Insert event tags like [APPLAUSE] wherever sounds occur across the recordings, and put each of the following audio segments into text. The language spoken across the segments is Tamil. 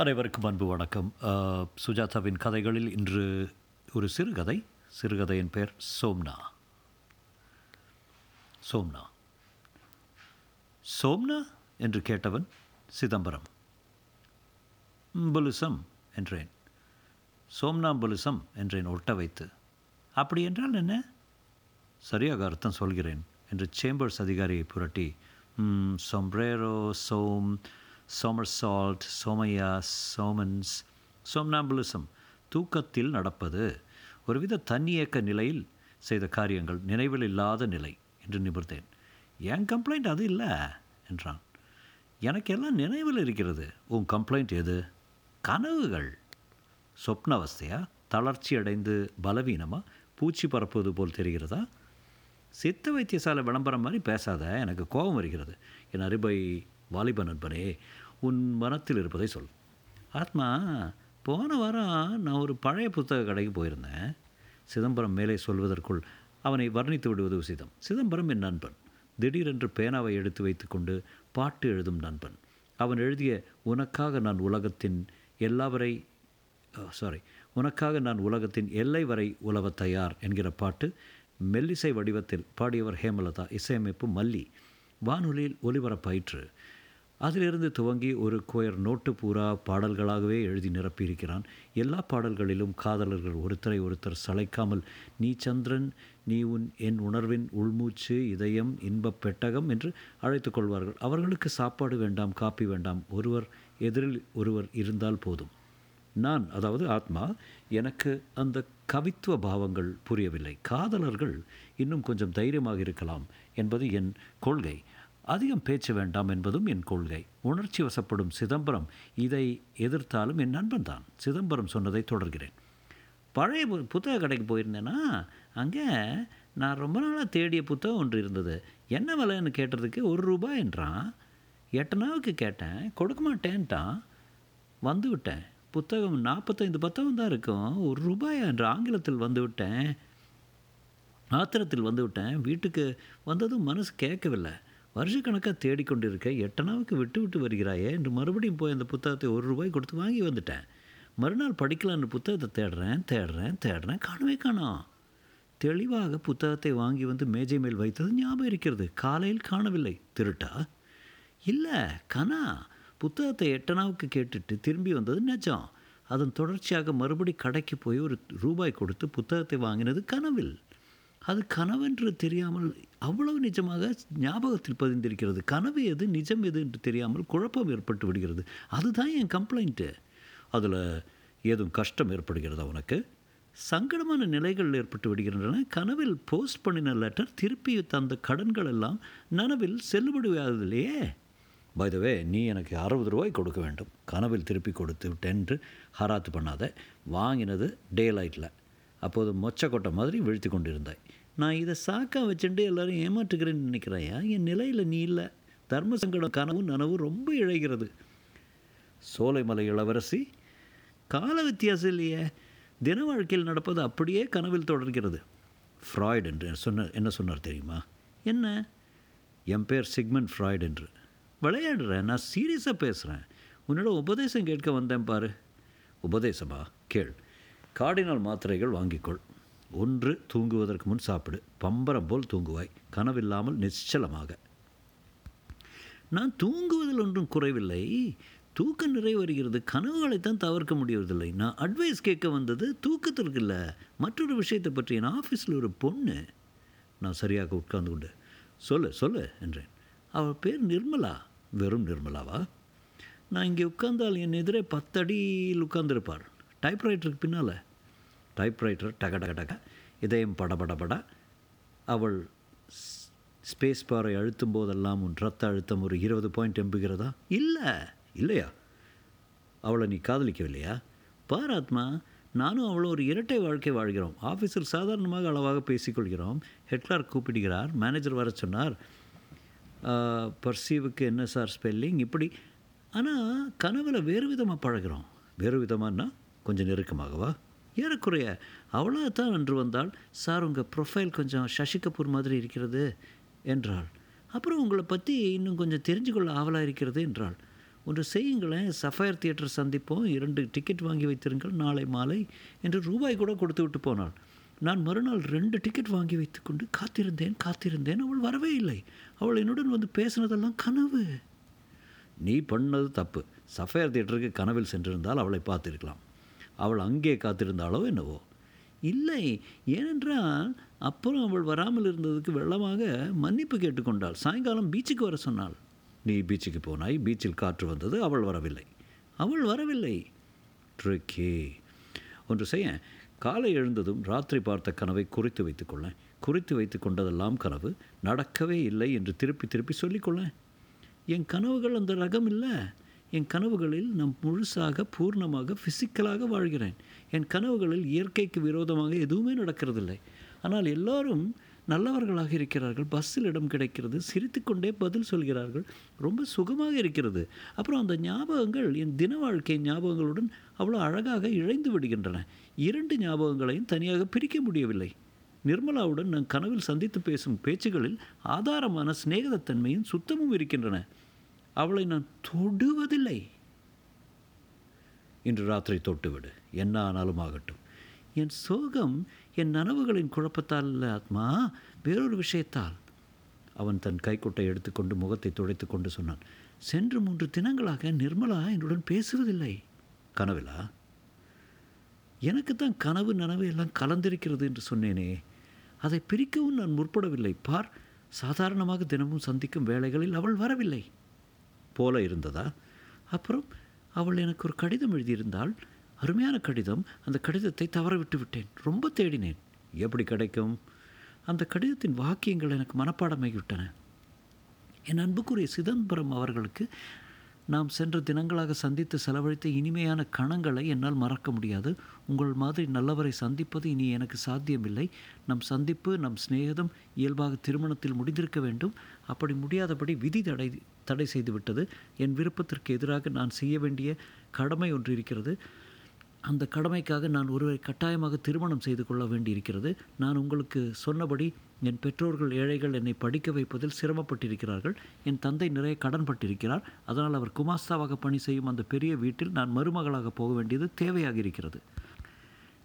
அனைவருக்கும் அன்பு வணக்கம். சுஜாதாவின் கதைகளில் இன்று ஒரு சிறுகதை. சிறுகதையின் பெயர் சோம்னா. சோம்னா. சோம்னா என்று கேட்டவன் சிதம்பரம். புலுசம் என்றேன். சோம்னாம்புலுசம் என்றேன் ஒட்ட வைத்து. அப்படி என்றால் என்ன? சரியாக அர்த்தம் சொல்கிறேன் என்று சேம்பர்ஸ் அதிகாரியை புரட்டி சொம்ப்ரேரோ சோம் சோமர்சால்ட் சோமையா சோமன்ஸ் சோம்னாம்புலிசம் தூக்கத்தில் நடப்பது. ஒருவித தன்னியக்க நிலையில் செய்த காரியங்கள் நினைவில் இல்லாத நிலை என்று நிமிர்ந்தேன் என் கம்ப்ளைண்ட் அது இல்லை என்றான். எனக்கு எல்லாம் நினைவில் இருக்கிறது. உன் கம்ப்ளைண்ட் எது? கனவுகள். சொப்னாவஸ்தையா? தளர்ச்சி அடைந்து பலவீனமாக பூச்சி பரப்புவது போல் தெரிகிறதா? சித்த வைத்தியசாலை விளம்பரம் மாதிரி பேசாத எனக்கு கோபம் வருகிறது. என் அருபை வாலிப நண்பனே உன் மனத்தில் இருப்பதை சொல். ஆத்மா போன வாரம் நான் ஒரு பழைய புத்தக கடைக்கு போயிருந்தேன். சிதம்பரம் மேலே சொல்வதற்குள் அவனை வர்ணித்து விடுவது உசிதம். சிதம்பரம் என் நண்பன். திடீரென்று பேனாவை எடுத்து வைத்துக்கொண்டு பாட்டு எழுதும் நண்பன். அவன் எழுதிய உனக்காக நான் உலகத்தின் எல்லாவரை சாரி உனக்காக நான் உலகத்தின் எல்லை வரை உலவ தயார் என்கிற பாட்டு மெல்லிசை வடிவத்தில் பாடியவர் ஹேமலதா இசையமைப்பு மல்லி. வானொலியில் ஒலிபரப்பாயிற்று. அதிலிருந்து துவங்கி ஒரு குயர் நோட்டு பூரா பாடல்களாகவே எழுதி நிரப்பியிருக்கிறான். எல்லா பாடல்களிலும் காதலர்கள் ஒருத்தரை ஒருத்தர் சளைக்காமல் நீ சந்திரன் நீ உன் என் உணர்வின் உள்மூச்சு இதயம் இன்பப் பெட்டகம் என்று அழைத்து கொள்வார்கள். அவர்களுக்கு சாப்பாடு வேண்டாம் காப்பி வேண்டாம் ஒருவர் எதிரில் ஒருவர் இருந்தால் போதும். நான் அதாவது ஆத்மா எனக்கு அந்த கவித்துவ பாவங்கள் புரியவில்லை. காதலர்கள் இன்னும் கொஞ்சம் தைரியமாக இருக்கலாம் என்பது என் கொள்கை. அதிகம் பேச்சு வேண்டாம் என்பதும் என் கொள்கை. உணர்ச்சி வசப்படும் சிதம்பரம் இதை எதிர்த்தாலும் என் நண்பன் தான். சிதம்பரம் சொன்னதை தொடர்கிறேன். பழைய புத்தக கடைக்கு போயிருந்தேன்னா அங்கே நான் ரொம்ப நாளாக தேடிய புத்தகம் ஒன்று இருந்தது. என்ன விலைன்னு கேட்டதுக்கு ஒரு ரூபாய் என்றான். எட்டனாவுக்கு கேட்டேன். கொடுக்க மாட்டேன்ட்டான். வந்து விட்டேன். புத்தகம் நாற்பத்தைந்து பத்தகம் தான் இருக்கும். ஒரு ரூபாய் என்ற ஆங்கிலத்தில் வந்து விட்டேன். ஆத்திரத்தில் வந்து விட்டேன். வீட்டுக்கு வந்ததும் மனசு கேட்கவில்லை. வருஷக்கணக்காக தேடிக்கொண்டிருக்க எட்டனாவுக்கு விட்டு விட்டு வருகிறாயே என்று மறுபடியும் போய் அந்த புத்தகத்தை ஒரு ரூபாய் கொடுத்து வாங்கி வந்துட்டேன். மறுநாள் படிக்கலான்னு புத்தகத்தை தேடுறேன் தேடுறேன் தேடுறேன். காணவே காணோம் தெளிவாக புத்தகத்தை வாங்கி வந்து மேஜை மேல் வைத்தது ஞாபகம் இருக்கிறது. காலையில் காணவில்லை. திருட்டா? இல்லை கனா. புத்தகத்தை எட்டனாவுக்கு கேட்டுட்டு திரும்பி வந்தது நிஜம். அதன் தொடர்ச்சியாக மறுபடி கடைக்கு போய் ஒரு ரூபாய் கொடுத்து புத்தகத்தை வாங்கினது கனவில். அது கனவென்று தெரியாமல் அவ்வளவு நிஜமாக ஞாபகத்தில் பதிந்திருக்கிறது. கனவு எது நிஜம் எது என்று தெரியாமல் குழப்பம் ஏற்பட்டு விடுகிறது. அதுதான் என் கம்ப்ளைண்ட்டு. அதில் ஏதும் கஷ்டம் ஏற்படுகிறதா உனக்கு? சங்கடமான நிலைகள் ஏற்பட்டு விடுகின்றன. கனவில் போஸ்ட் பண்ணின லெட்டர் திருப்பி தந்த கடன்கள் எல்லாம் நனவில் செல்லுபடியாகவில்லையே பைதவே நீ எனக்கு அறுபது ரூபாய் கொடுக்க வேண்டும். கனவில் திருப்பி கொடுத்து விட்டேன்று ஹராத்து பண்ணாத. வாங்கினது டே லைட்டில் அப்போது மொச்சை கொட்டை மாதிரி வீழ்த்தி கொண்டிருந்தாய். நான் இதை சாக்கா வச்சுட்டு எல்லோரும் ஏமாற்றுக்கிறேன்னு நினைக்கிறேயா? என் நிலையில் நீ இல்லை. தர்ம சங்கடம் கனவும் நனவும் ரொம்ப இழைகிறது. சோலைமலை இளவரசி கால வித்தியாசம் இல்லையே. தின வாழ்க்கையில் நடப்பது அப்படியே கனவில் தொடர்கிறது. ஃப்ராய்டு என்று சொன்ன என்ன சொன்னார் தெரியுமா? என்ன? என் பேர் சிக்மெண்ட் ஃப்ராய்டு என்று. விளையாடுறேன் நான் சீரியஸாக பேசுகிறேன் உன்னோட உபதேசம் கேட்க வந்தேன் பாரு. உபதேசமா? கேள். காடினால் மாத்திரைகள் வாங்கிக்கொள். ஒன்று தூங்குவதற்கு முன் சாப்பிடு. பம்பரம் போல் தூங்குவாய். கனவில்லாமல் நிச்சலமாக. நான் தூங்குவதில் ஒன்றும் குறைவில்லை. தூக்கம் நிறை வருகிறது கனவுகளைத்தான் தவிர்க்க முடியவதில்லை நான் அட்வைஸ் கேட்க வந்தது தூக்கத்திற்கு இல்லை மற்றொரு விஷயத்தை பற்றி என் ஆஃபீஸில் ஒரு பொண்ணு. நான் சரியாக உட்கார்ந்து கொண்டு சொல்லு சொல்லு என்றேன். அவள் பேர் நிர்மலா. வெறும் நிர்மலாவா? நான் இங்கே உட்கார்ந்தால் என் எதிரே பத்தடியில் உட்கார்ந்துருப்பார் டைப்ரைட்டருக்கு பின்னால். டைப்ரைட்டர் டக டக டக இதயம் படபடபட அவள் ஸ்- ஸ்பேஸ் பாரை அழுத்தும் போதெல்லாம் உன் ரத்த அழுத்தம் ஒரு இருபது பாயிண்ட் எம்புகிறதா? இல்லை இல்லையா? அவளை நீ காதலிக்கவில்லையா? பார் ஆத்மா நானும் அவளும் ஒரு இரட்டை வாழ்க்கை வாழ்கிறோம். ஆஃபீஸில் சாதாரணமாக அளவாக பேசிக்கொள்கிறோம். ஹெட்லார் கூப்பிடுகிறார். மேனேஜர் வர சொன்னார். பர்சீவுக்கு என்ன சார் ஸ்பெல்லிங் இப்படி. ஆனால் கனவில் வேறு விதமாக பழகிறோம். வேறு விதமானா கொஞ்சம் நெருக்கமாகவா? ஏறக்குறைய அவளா தான் அன்று வந்தால் சார் உங்கள் ப்ரொஃபைல் கொஞ்சம் சசி கபூர் மாதிரி இருக்கிறது என்றாள். அப்புறம் உங்களை பற்றி இன்னும் கொஞ்சம் தெரிஞ்சு கொள்ள ஆவலாக இருக்கிறது என்றாள். ஒன்று செய்யுங்களேன் சஃபயர் தியேட்டர் சந்திப்போம். இரண்டு டிக்கெட் வாங்கி வைத்திருங்கள். நாளை மாலை என்று ரூபாய் கூட கொடுத்து விட்டு போனாள். நான் மறுநாள் ரெண்டு டிக்கெட் வாங்கி வைத்துக்கொண்டு காத்திருந்தேன் காத்திருந்தேன். அவள் வரவே இல்லை. அவள் என்னுடன் வந்து பேசினதெல்லாம் கனவு. நீ பண்ணது தப்பு. சஃபயர் தியேட்டருக்கு கனவில் சென்றிருந்தால் அவளை பார்த்துருக்கலாம். அவள் அங்கே காத்திருந்தாளோ என்னவோ. இல்லை ஏனென்றால் அப்புறம் அவள் வராமல் இருந்ததுக்கு வெள்ளமாக மன்னிப்பு கேட்டுக்கொண்டாள். சாயங்காலம் பீச்சுக்கு வர சொன்னாள். நீ பீச்சுக்கு போனாய் பீச்சில் காற்று வந்தது அவள் வரவில்லை. அவள் வரவில்லை. ட்ரிக்கி ஒன்று செய்ய காலை எழுந்ததும் ராத்திரி பார்த்த கனவை குறித்து வைத்துக்கொள்ளேன் குறித்து வைத்து கொண்டதெல்லாம் கனவு நடக்கவே இல்லை என்று திருப்பி திருப்பி சொல்லிக்கொள்ளேன் என் கனவுகள் அந்த ரகம் இல்லை. என் கனவுகளில் நான் முழுசாக பூர்ணமாக ஃபிசிக்கலாக வாழ்கிறேன். என் கனவுகளில் இயற்கைக்கு விரோதமாக எதுவுமே நடக்கிறதில்லை. ஆனால் எல்லாரும் நல்லவர்களாக இருக்கிறார்கள். பஸ்ஸில் இடம் கிடைக்கிறது. சிரித்துக்கொண்டே பதில் சொல்கிறார்கள். ரொம்ப சுகமாக இருக்கிறது. அப்புறம் அந்த ஞாபகங்கள் என் தின வாழ்க்கை ஞாபகங்களுடன் அவ்வளோ அழகாக இழைந்து விடுகின்றன. இரண்டு ஞாபகங்களையும் தனியாக பிரிக்க முடியவில்லை. நிர்மலாவுடன் நான் கனவில் சந்தித்து பேசும் பேச்சுகளில் ஆதாரமான சிநேகதத்தன்மையும் சுத்தமும் இருக்கின்றன. அவளை நான் தொடுவதில்லை. இன்று ராத்திரி தொட்டுவிடு. என்ன ஆனாலும் ஆகட்டும். என் சோகம் என் நனவுகளின் குழப்பத்தால் அல்ல ஆத்மா. வேறொரு விஷயத்தால். அவன் தன் கைக்குட்டை எடுத்துக்கொண்டு முகத்தை துடைத்து கொண்டு சொன்னான். சென்று மூன்று தினங்களாக நிர்மலா என்னுடன் பேசுவதில்லை. கனவிலா? எனக்கு தான் கனவு நனவு எல்லாம் கலந்திருக்கிறது என்று சொன்னேனே. அதை பிரிக்கவும் நான் முற்படவில்லை. பார் சாதாரணமாக தினமும் சந்திக்கும் வேளைகளில் அவள் வரவில்லை. போல இருந்ததா? அப்புறம் அவள் எனக்கு ஒரு கடிதம் எழுதியிருந்தாள். அருமையான கடிதம். அந்த கடிதத்தை தவற விட்டு விட்டேன். ரொம்ப தேடினேன். எப்படி கிடைக்கும்? அந்த கடிதத்தின் வாக்கியங்கள் எனக்கு மனப்பாடமாகிவிட்டன. என் அன்புக்குரிய சிதம்பரம் அவர்களுக்கு நாம் சென்ற தினங்களாக சந்தித்து செலவழித்த இனிமையான கணங்களை என்னால் மறக்க முடியாது. உங்கள் மாதிரி நல்லவரை சந்திப்பது இனி எனக்கு சாத்தியமில்லை. நம் சந்திப்பு நம் சிநேகிதம் இயல்பாக திருமணத்தில் முடிந்திருக்க வேண்டும். அப்படி முடியாதபடி விதி தடை தடை செய்துவிட்டது. என் விருப்பத்திற்கு எதிராக நான் செய்ய வேண்டிய கடமை ஒன்று இருக்கிறது. அந்த கடமைக்காக நான் ஒருவரை கட்டாயமாக திருமணம் செய்து கொள்ள வேண்டியிருக்கிறது. நான் உங்களுக்கு சொன்னபடி என் பெற்றோர்கள் ஏழைகள் என்னை படிக்க வைப்பதில் சிரமப்பட்டிருக்கிறார்கள். என் தந்தை நிறைய கடன்பட்டிருக்கிறார் அதனால் அவர் குமாஸ்தாவாக பணி செய்யும் அந்த பெரிய வீட்டில் நான் மருமகளாக போக வேண்டியது தேவையாக இருக்கிறது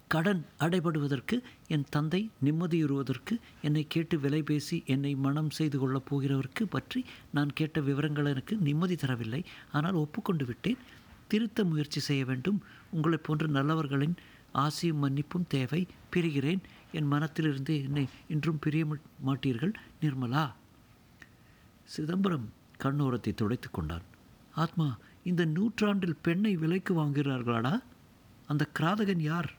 கடன் அடைபடுவதற்கு என் தந்தை நிம்மதியுறுவதற்கு என்னை கேட்டு விலை பேசி என்னை மனம் செய்து கொள்ளப் போகிறவருக்கு பற்றி நான் கேட்ட விவரங்கள் எனக்கு நிம்மதி தரவில்லை. ஆனால் ஒப்புக்கொண்டு விட்டேன். திருத்த முயற்சி செய்ய வேண்டும். உங்களைப் போன்ற நல்லவர்களின் ஆசியும் மன்னிப்பும் தேவை. பிரிகிறேன். என் மனத்திலிருந்து என்னை இன்றும் பிரிய மாட்டீர்கள் நிர்மலா? சிதம்பரம் கண்ணோரத்தை துடைத்து கொண்டான். ஆத்மா இந்த நூற்றாண்டில் பெண்ணை விலைக்கு வாங்குகிறார்களாடா? அந்த கிராதகன் யார்?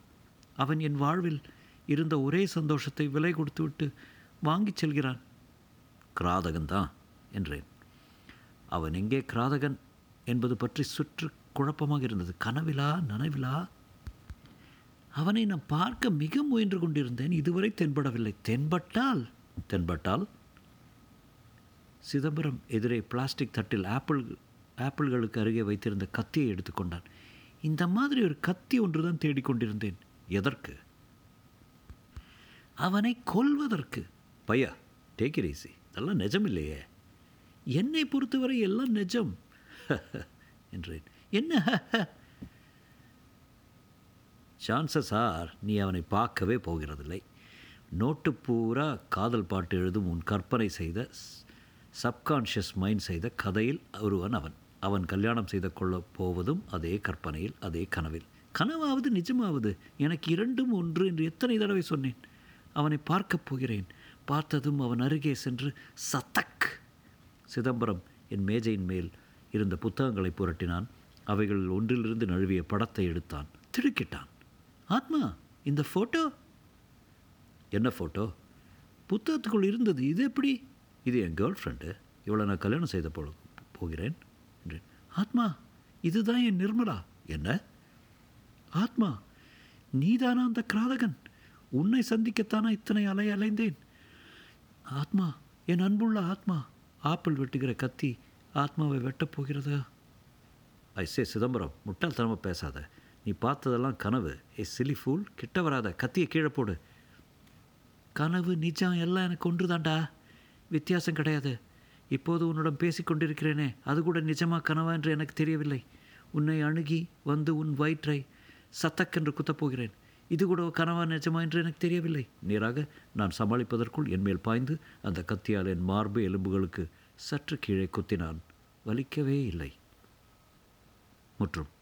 அவன் என் வாழ்வில் இருந்த ஒரே சந்தோஷத்தை விலை கொடுத்துவிட்டு வாங்கிச் செல்கிறான். கிராதகன் தான் என்றேன். அவன் எங்கே கிராதகன் என்பது பற்றி சுற்று குழப்பமாக இருந்தது. கனவிலா நனவிலா? அவனை நான் பார்க்க மிக முயன்று கொண்டிருந்தேன். இதுவரை தென்படவில்லை. தென்பட்டால் தென்பட்டால் சிதம்பரம் எதிரே பிளாஸ்டிக் தட்டில் ஆப்பிள் ஆப்பிள்களுக்கு அருகே வைத்திருந்த கத்தியை எடுத்துக்கொண்டான் இந்த மாதிரி ஒரு கத்தி ஒன்று தான் தேடிக்கொண்டிருந்தேன் எதற்கு? அவனை கொல்வதற்கு. பையா டேக் இட் ஈஸி அதெல்லாம் நிஜம் இல்லையே. என்னை பொறுத்தவரை எல்லாம் நிஜம். [LAUGHS] என்றேன். என்ன? [LAUGHS] சான்சஸ் ஆர் நீ அவனை பார்க்கவே போகிறதில்லை. நோட்டு பூரா காதல் பாட்டு எழுதும் உன் கற்பனை செய்த சப்கான்ஷியஸ் மைண்ட் செய்த கதையில் ஒருவன் அவன். அவன் கல்யாணம் செய்து கொள்ளப் போவதும் அதே கற்பனையில் அதே கனவில். கனவாவது நிஜமாவது? எனக்கு இரண்டும் ஒன்று என்று எத்தனை தடவை சொன்னேன். அவனை பார்க்கப் போகிறேன். பார்த்ததும் அவன் அருகே சென்று சத்தக்! சிதம்பரம் என் மேஜையின் மேல் இருந்த புத்தகங்களை புரட்டினான். அவைகளில் ஒன்றிலிருந்து நழுவிய படத்தை எடுத்தான். திடுக்கிட்டான். ஆத்மா இந்த ஃபோட்டோ என்ன ஃபோட்டோ புத்தகத்துக்குள் இருந்தது. இது எப்படி? இது என் கேர்ள் ஃப்ரெண்டு இவளை நான் கல்யாணம் செய்த போ போகிறேன் என்றேன் ஆத்மா இதுதான் என் நிர்மலா. என்ன? ஆத்மா நீதானா அந்த கிராதகன்? உன்னை சந்திக்கத்தானா இத்தனை அலை அலைந்தேன்? ஆத்மா என் அன்புள்ள ஆத்மா ஆப்பிள் வெட்டுகிற கத்தி ஆத்மாவை வெட்டப் போகிறதா? ஐசே சிதம்பரம் முட்டாள்தனமாக பேசாத. நீ பார்த்ததெல்லாம் கனவு. ஏ சிலி ஃபூல் கிட்ட வராத கத்தியை கீழே போடு. கனவு நிஜம் எல்லாம் எனக்கு ஒன்று வித்தியாசம் கிடையாது. இப்போது உன்னிடம் பேசிக்கொண்டிருக்கிறேனே அது கூட நிஜமா கனவா என்று எனக்கு தெரியவில்லை. உன்னை அணுகி வந்து உன் வயிற்றை சத்தக்கென்று குத்தப் போகிறேன். இது கூட கனவா நிஜமா என்று எனக்கு தெரியவில்லை. நேராக நான் சமாளிப்பதற்குள் என் மேல் பாய்ந்து அந்த கத்தியால் என் மார்பு எலும்புகளுக்கு சற்று கீழே குத்தினான். வலிக்கவே இல்லை. முற்றும்.